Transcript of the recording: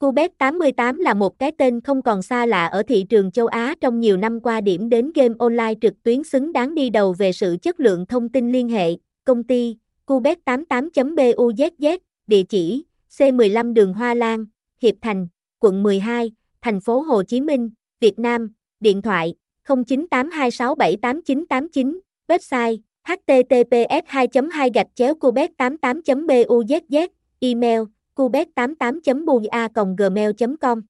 Cubet 88 là một cái tên không còn xa lạ ở thị trường châu Á trong nhiều năm qua điểm đến game online trực tuyến xứng đáng đi đầu về sự chất lượng thông tin liên hệ. Công ty Cubet88.buzz, địa chỉ C15 đường Hoa Lan, Hiệp Thành, quận 12, thành phố Hồ Chí Minh, Việt Nam, điện thoại 0982678989, website https 2 2 gạch chéo cubet 88 buzz email cubet 88 bua gmail com.